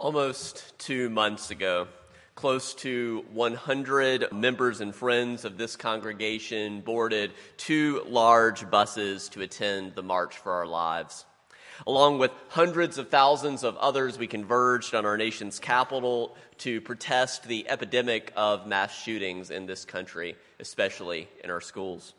Almost two months ago, close to 100 members and friends of this congregation boarded two large buses to attend the March for Our Lives. Along with hundreds of thousands of others, we converged on our nation's capital to protest the epidemic of mass shootings in this country, especially in our schools.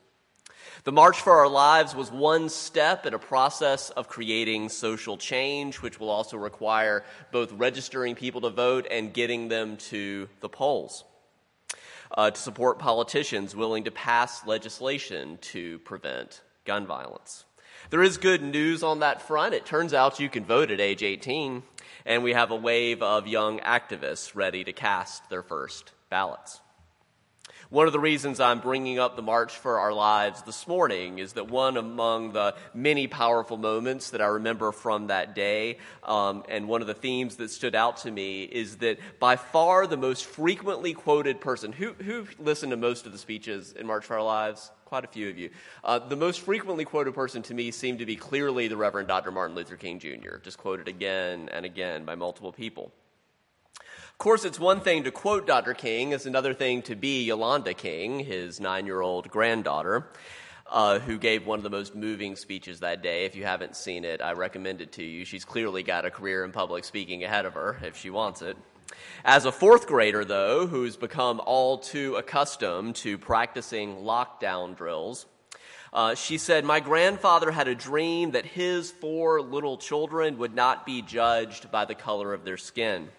The March for Our Lives was one step in a process of creating social change, which will also require both registering people to vote and getting them to the polls. Uh, to support politicians willing to pass legislation to prevent gun violence. There is good news on that front. It turns out you can vote at age 18, and we have a wave of young activists ready to cast their first ballots. One of the reasons I'm bringing up the March for Our Lives this morning is that one among the many powerful moments that I remember from that day, um, and one of the themes that stood out to me, is that by far the most frequently quoted person who, who listened to most of the speeches in March for Our Lives? Quite a few of you. Uh, the most frequently quoted person to me seemed to be clearly the Reverend Dr. Martin Luther King Jr., just quoted again and again by multiple people course, it's one thing to quote Dr. King, it's another thing to be Yolanda King, his nine year old granddaughter. Uh, who gave one of the most moving speeches that day. If you haven't seen it, I recommend it to you. She's clearly got a career in public speaking ahead of her if she wants it. As a fourth grader, though, who's become all too accustomed to practicing lockdown drills, uh, she said, My grandfather had a dream that his four little children would not be judged by the color of their skin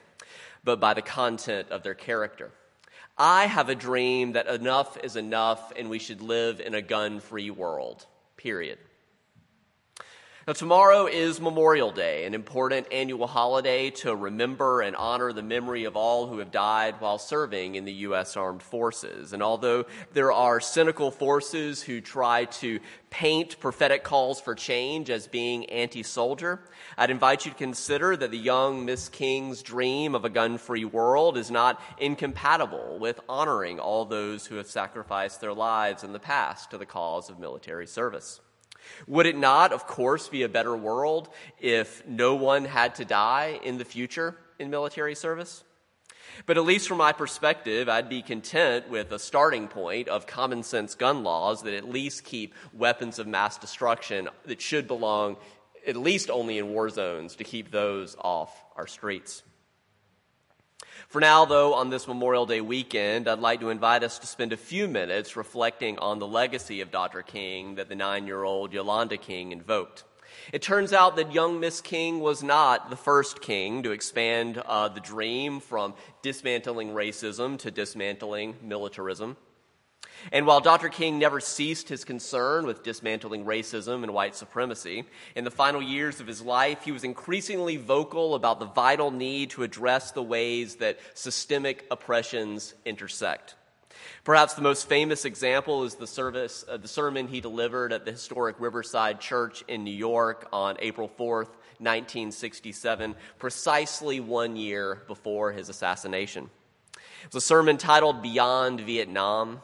but by the content of their character. I have a dream that enough is enough and we should live in a gun free world, period. Now, tomorrow is Memorial Day, an important annual holiday to remember and honor the memory of all who have died while serving in the U.S. Armed Forces. And although there are cynical forces who try to paint prophetic calls for change as being anti soldier, I'd invite you to consider that the young Miss King's dream of a gun free world is not incompatible with honoring all those who have sacrificed their lives in the past to the cause of military service. Would it not, of course, be a better world if no one had to die in the future in military service? But at least from my perspective, I'd be content with a starting point of common sense gun laws that at least keep weapons of mass destruction that should belong at least only in war zones to keep those off our streets. For now, though, on this Memorial Day weekend, I'd like to invite us to spend a few minutes reflecting on the legacy of Dr. King that the nine year old Yolanda King invoked. It turns out that young Miss King was not the first king to expand uh, the dream from dismantling racism to dismantling militarism. And while Dr. King never ceased his concern with dismantling racism and white supremacy, in the final years of his life, he was increasingly vocal about the vital need to address the ways that systemic oppressions intersect. Perhaps the most famous example is the service, uh, the sermon he delivered at the historic Riverside Church in New York on April 4th, 1967, precisely one year before his assassination. It was a sermon titled Beyond Vietnam,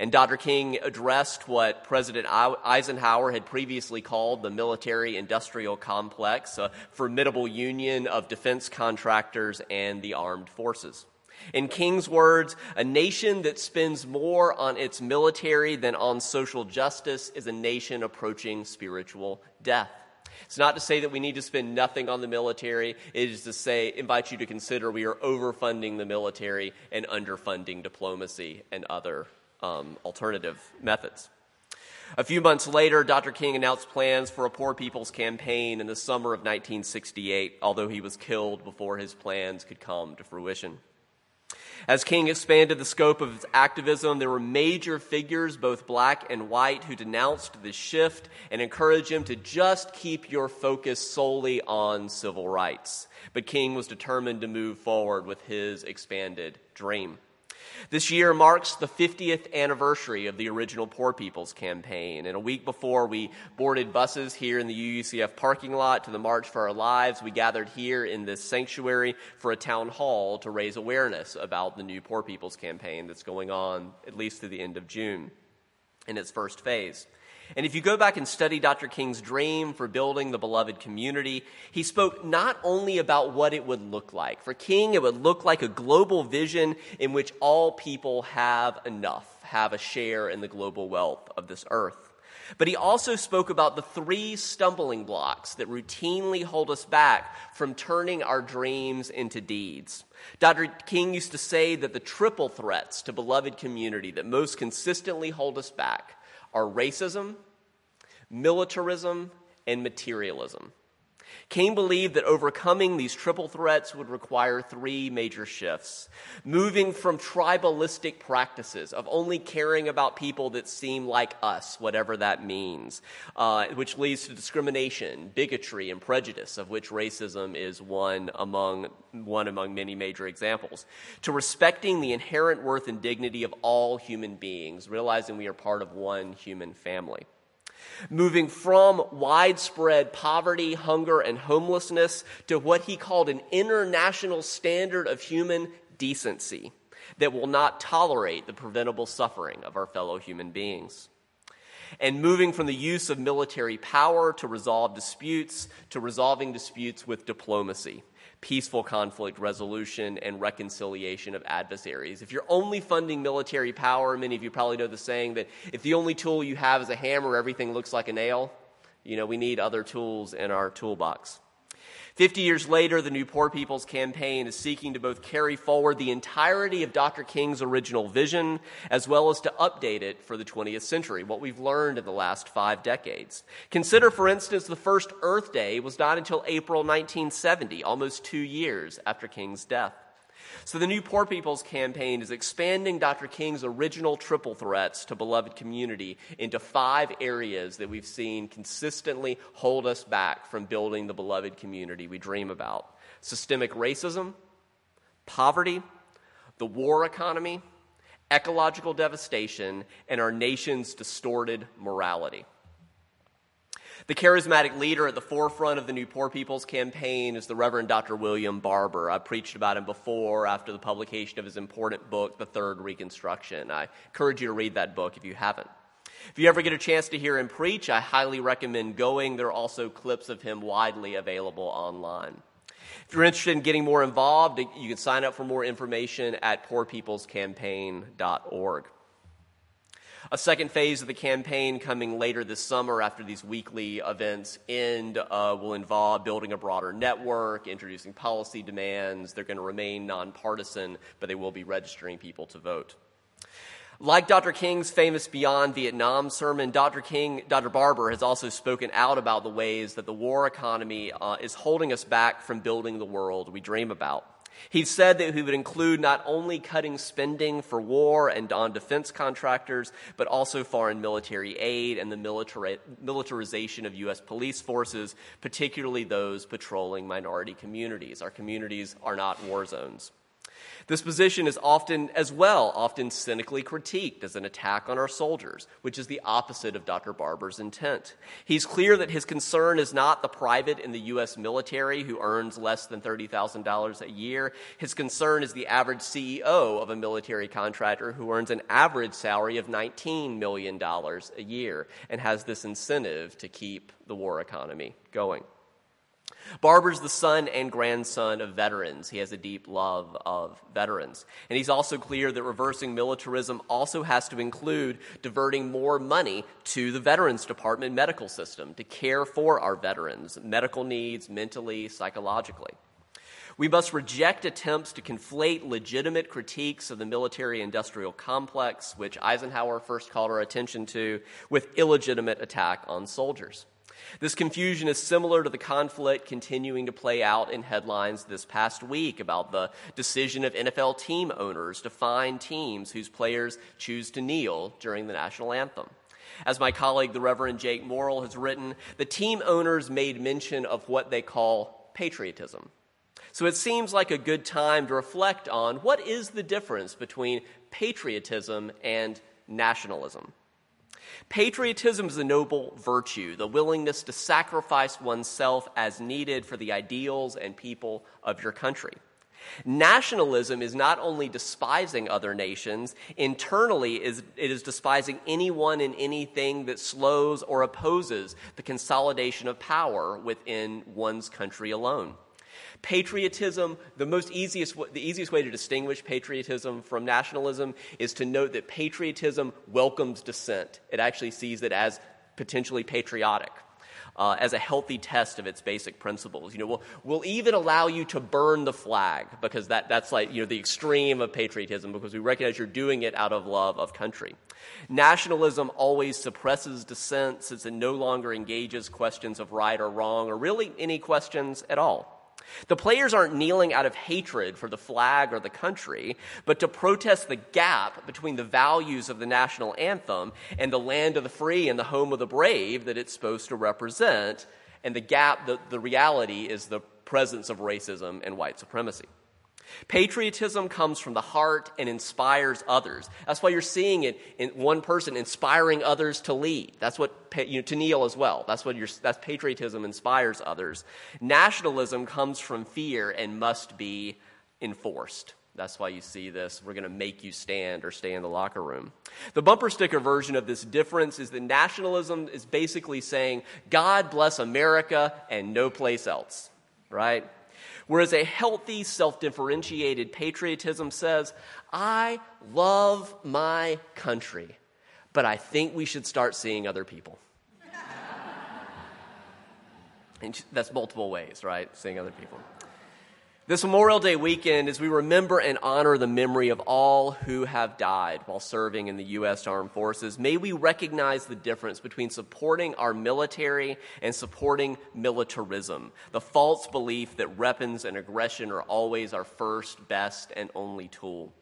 and Dr. King addressed what President Eisenhower had previously called the military industrial complex, a formidable union of defense contractors and the armed forces. In King's words, a nation that spends more on its military than on social justice is a nation approaching spiritual death. It's not to say that we need to spend nothing on the military. It is to say, invite you to consider we are overfunding the military and underfunding diplomacy and other um, alternative methods. A few months later, Dr. King announced plans for a Poor People's Campaign in the summer of 1968, although he was killed before his plans could come to fruition. As King expanded the scope of his activism, there were major figures, both black and white, who denounced this shift and encouraged him to just keep your focus solely on civil rights. But King was determined to move forward with his expanded dream. This year marks the 50th anniversary of the original Poor People's Campaign. And a week before we boarded buses here in the UUCF parking lot to the March for Our Lives, we gathered here in this sanctuary for a town hall to raise awareness about the new Poor People's Campaign that's going on at least through the end of June in its first phase. And if you go back and study Dr. King's dream for building the beloved community, he spoke not only about what it would look like. For King, it would look like a global vision in which all people have enough, have a share in the global wealth of this earth. But he also spoke about the three stumbling blocks that routinely hold us back from turning our dreams into deeds. Dr. King used to say that the triple threats to beloved community that most consistently hold us back are racism, militarism, and materialism. King believed that overcoming these triple threats would require three major shifts. Moving from tribalistic practices of only caring about people that seem like us, whatever that means, uh, which leads to discrimination, bigotry, and prejudice, of which racism is one among, one among many major examples, to respecting the inherent worth and dignity of all human beings, realizing we are part of one human family moving from widespread poverty, hunger, and homelessness to what he called an international standard of human decency that will not tolerate the preventable suffering of our fellow human beings. And moving from the use of military power to resolve disputes to resolving disputes with diplomacy peaceful conflict resolution and reconciliation of adversaries. If you're only funding military power, many of you probably know the saying that if the only tool you have is a hammer, everything looks like a nail. You know, we need other tools in our toolbox. Fifty years later, the New Poor People's Campaign is seeking to both carry forward the entirety of Dr. King's original vision as well as to update it for the 20th century, what we've learned in the last five decades. Consider, for instance, the first Earth Day was not until April 1970, almost two years after King's death. So the New Poor People's Campaign is expanding Dr. King's original triple threats to beloved community into five areas that we've seen consistently hold us back from building the beloved community we dream about systemic racism, poverty, the war economy, ecological devastation, and our nation's distorted morality. The charismatic leader at the forefront of the New Poor People's campaign is the Reverend Dr. William Barber. I've preached about him before after the publication of his important book, The Third Reconstruction. I encourage you to read that book if you haven't. If you ever get a chance to hear him preach, I highly recommend going. There are also clips of him widely available online. If you're interested in getting more involved, you can sign up for more information at poorpeoplescampaign.org. A second phase of the campaign coming later this summer after these weekly events end uh, will involve building a broader network, introducing policy demands. They're going to remain nonpartisan, but they will be registering people to vote. Like Dr. King's famous Beyond Vietnam sermon, Dr. King, Dr. Barber has also spoken out about the ways that the war economy uh, is holding us back from building the world we dream about. He said that he would include not only cutting spending for war and on defense contractors, but also foreign military aid and the militari- militarization of U.S. police forces, particularly those patrolling minority communities. Our communities are not war zones. This position is often, as well, often cynically critiqued as an attack on our soldiers, which is the opposite of Dr. Barber's intent. He's clear that his concern is not the private in the U.S. military who earns less than $30,000 a year. His concern is the average CEO of a military contractor who earns an average salary of $19 million a year and has this incentive to keep the war economy going. Barber's the son and grandson of veterans. He has a deep love of veterans. And he's also clear that reversing militarism also has to include diverting more money to the Veterans Department medical system to care for our veterans' medical needs, mentally, psychologically. We must reject attempts to conflate legitimate critiques of the military industrial complex, which Eisenhower first called our attention to, with illegitimate attack on soldiers. This confusion is similar to the conflict continuing to play out in headlines this past week about the decision of NFL team owners to fine teams whose players choose to kneel during the national anthem. As my colleague, the Reverend Jake Morrill, has written, the team owners made mention of what they call patriotism. So it seems like a good time to reflect on what is the difference between patriotism and nationalism. Patriotism is a noble virtue, the willingness to sacrifice oneself as needed for the ideals and people of your country. Nationalism is not only despising other nations, internally it is despising anyone and anything that slows or opposes the consolidation of power within one's country alone. Patriotism, the most easiest, the easiest way to distinguish patriotism from nationalism is to note that patriotism welcomes dissent. It actually sees it as potentially patriotic uh, as a healthy test of its basic principles. You know, we'll, we'll even allow you to burn the flag because that, that's like, you know, the extreme of patriotism because we recognize you're doing it out of love of country. Nationalism always suppresses dissent since it no longer engages questions of right or wrong or really any questions at all. The players aren't kneeling out of hatred for the flag or the country, but to protest the gap between the values of the national anthem and the land of the free and the home of the brave that it's supposed to represent. And the gap, the, the reality is the presence of racism and white supremacy. Patriotism comes from the heart and inspires others. That's why you're seeing it in one person inspiring others to lead. That's what you know, to kneel as well. That's what your, that's patriotism inspires others. Nationalism comes from fear and must be enforced. That's why you see this. We're going to make you stand or stay in the locker room. The bumper sticker version of this difference is that nationalism is basically saying, God bless America and no place else, right? Whereas a healthy, self differentiated patriotism says, I love my country, but I think we should start seeing other people. and that's multiple ways, right? Seeing other people. This Memorial Day weekend, as we remember and honor the memory of all who have died while serving in the U.S. Armed Forces, may we recognize the difference between supporting our military and supporting militarism, the false belief that weapons and aggression are always our first, best, and only tool.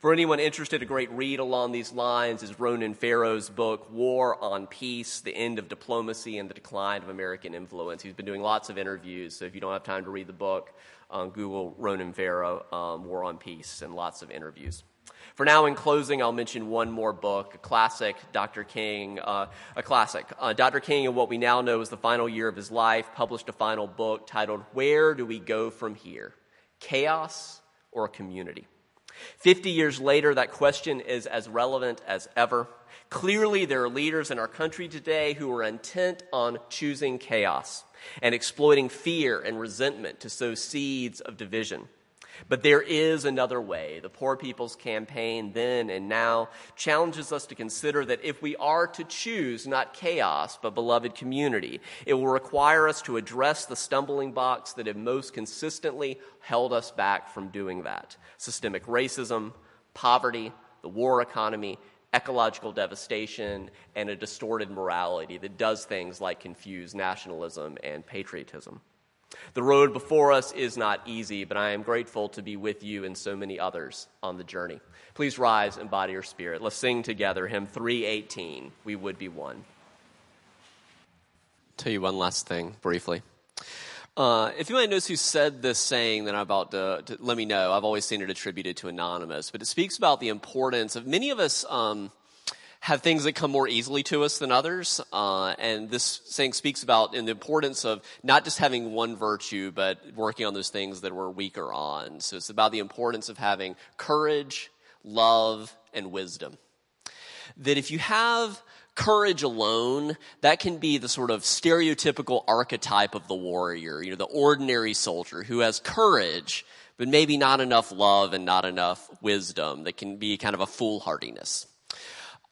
For anyone interested, a great read along these lines is Ronan Farrow's book, War on Peace The End of Diplomacy and the Decline of American Influence. He's been doing lots of interviews, so if you don't have time to read the book, um, Google Ronan Farrow, um, War on Peace, and lots of interviews. For now, in closing, I'll mention one more book, a classic, Dr. King, uh, a classic. Uh, Dr. King, in what we now know is the final year of his life, published a final book titled Where Do We Go From Here? Chaos or a Community? Fifty years later, that question is as relevant as ever. Clearly, there are leaders in our country today who are intent on choosing chaos and exploiting fear and resentment to sow seeds of division. But there is another way. The Poor People's Campaign, then and now, challenges us to consider that if we are to choose not chaos, but beloved community, it will require us to address the stumbling blocks that have most consistently held us back from doing that systemic racism, poverty, the war economy, ecological devastation, and a distorted morality that does things like confuse nationalism and patriotism. The road before us is not easy, but I am grateful to be with you and so many others on the journey. Please rise and body or spirit. Let's sing together hymn 318, We Would Be One. Tell you one last thing briefly. Uh, if you might notice who said this saying that I'm about to, to, let me know, I've always seen it attributed to Anonymous, but it speaks about the importance of many of us um, have things that come more easily to us than others. Uh, and this saying speaks about in the importance of not just having one virtue, but working on those things that we're weaker on. So it's about the importance of having courage, love, and wisdom. That if you have courage alone, that can be the sort of stereotypical archetype of the warrior, you know, the ordinary soldier who has courage, but maybe not enough love and not enough wisdom that can be kind of a foolhardiness.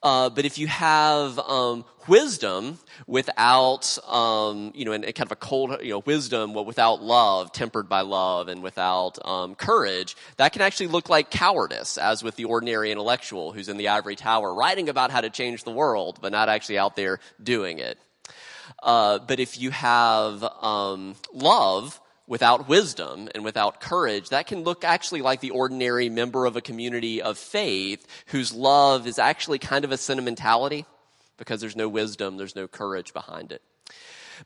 Uh, but if you have um, wisdom without, um, you know, and kind of a cold, you know, wisdom without love, tempered by love, and without um, courage, that can actually look like cowardice, as with the ordinary intellectual who's in the ivory tower writing about how to change the world, but not actually out there doing it. Uh, but if you have um, love, without wisdom and without courage, that can look actually like the ordinary member of a community of faith whose love is actually kind of a sentimentality because there's no wisdom, there's no courage behind it.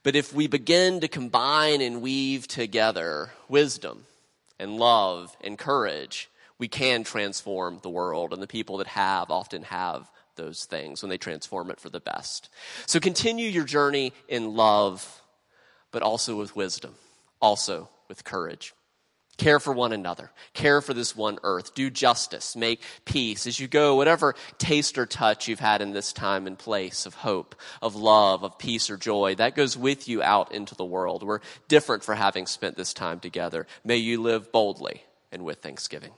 But if we begin to combine and weave together wisdom and love and courage, we can transform the world. And the people that have often have those things when they transform it for the best. So continue your journey in love, but also with wisdom also with courage. Care for one another. Care for this one earth. Do justice. Make peace. As you go, whatever taste or touch you've had in this time and place of hope, of love, of peace or joy, that goes with you out into the world. We're different for having spent this time together. May you live boldly and with thanksgiving.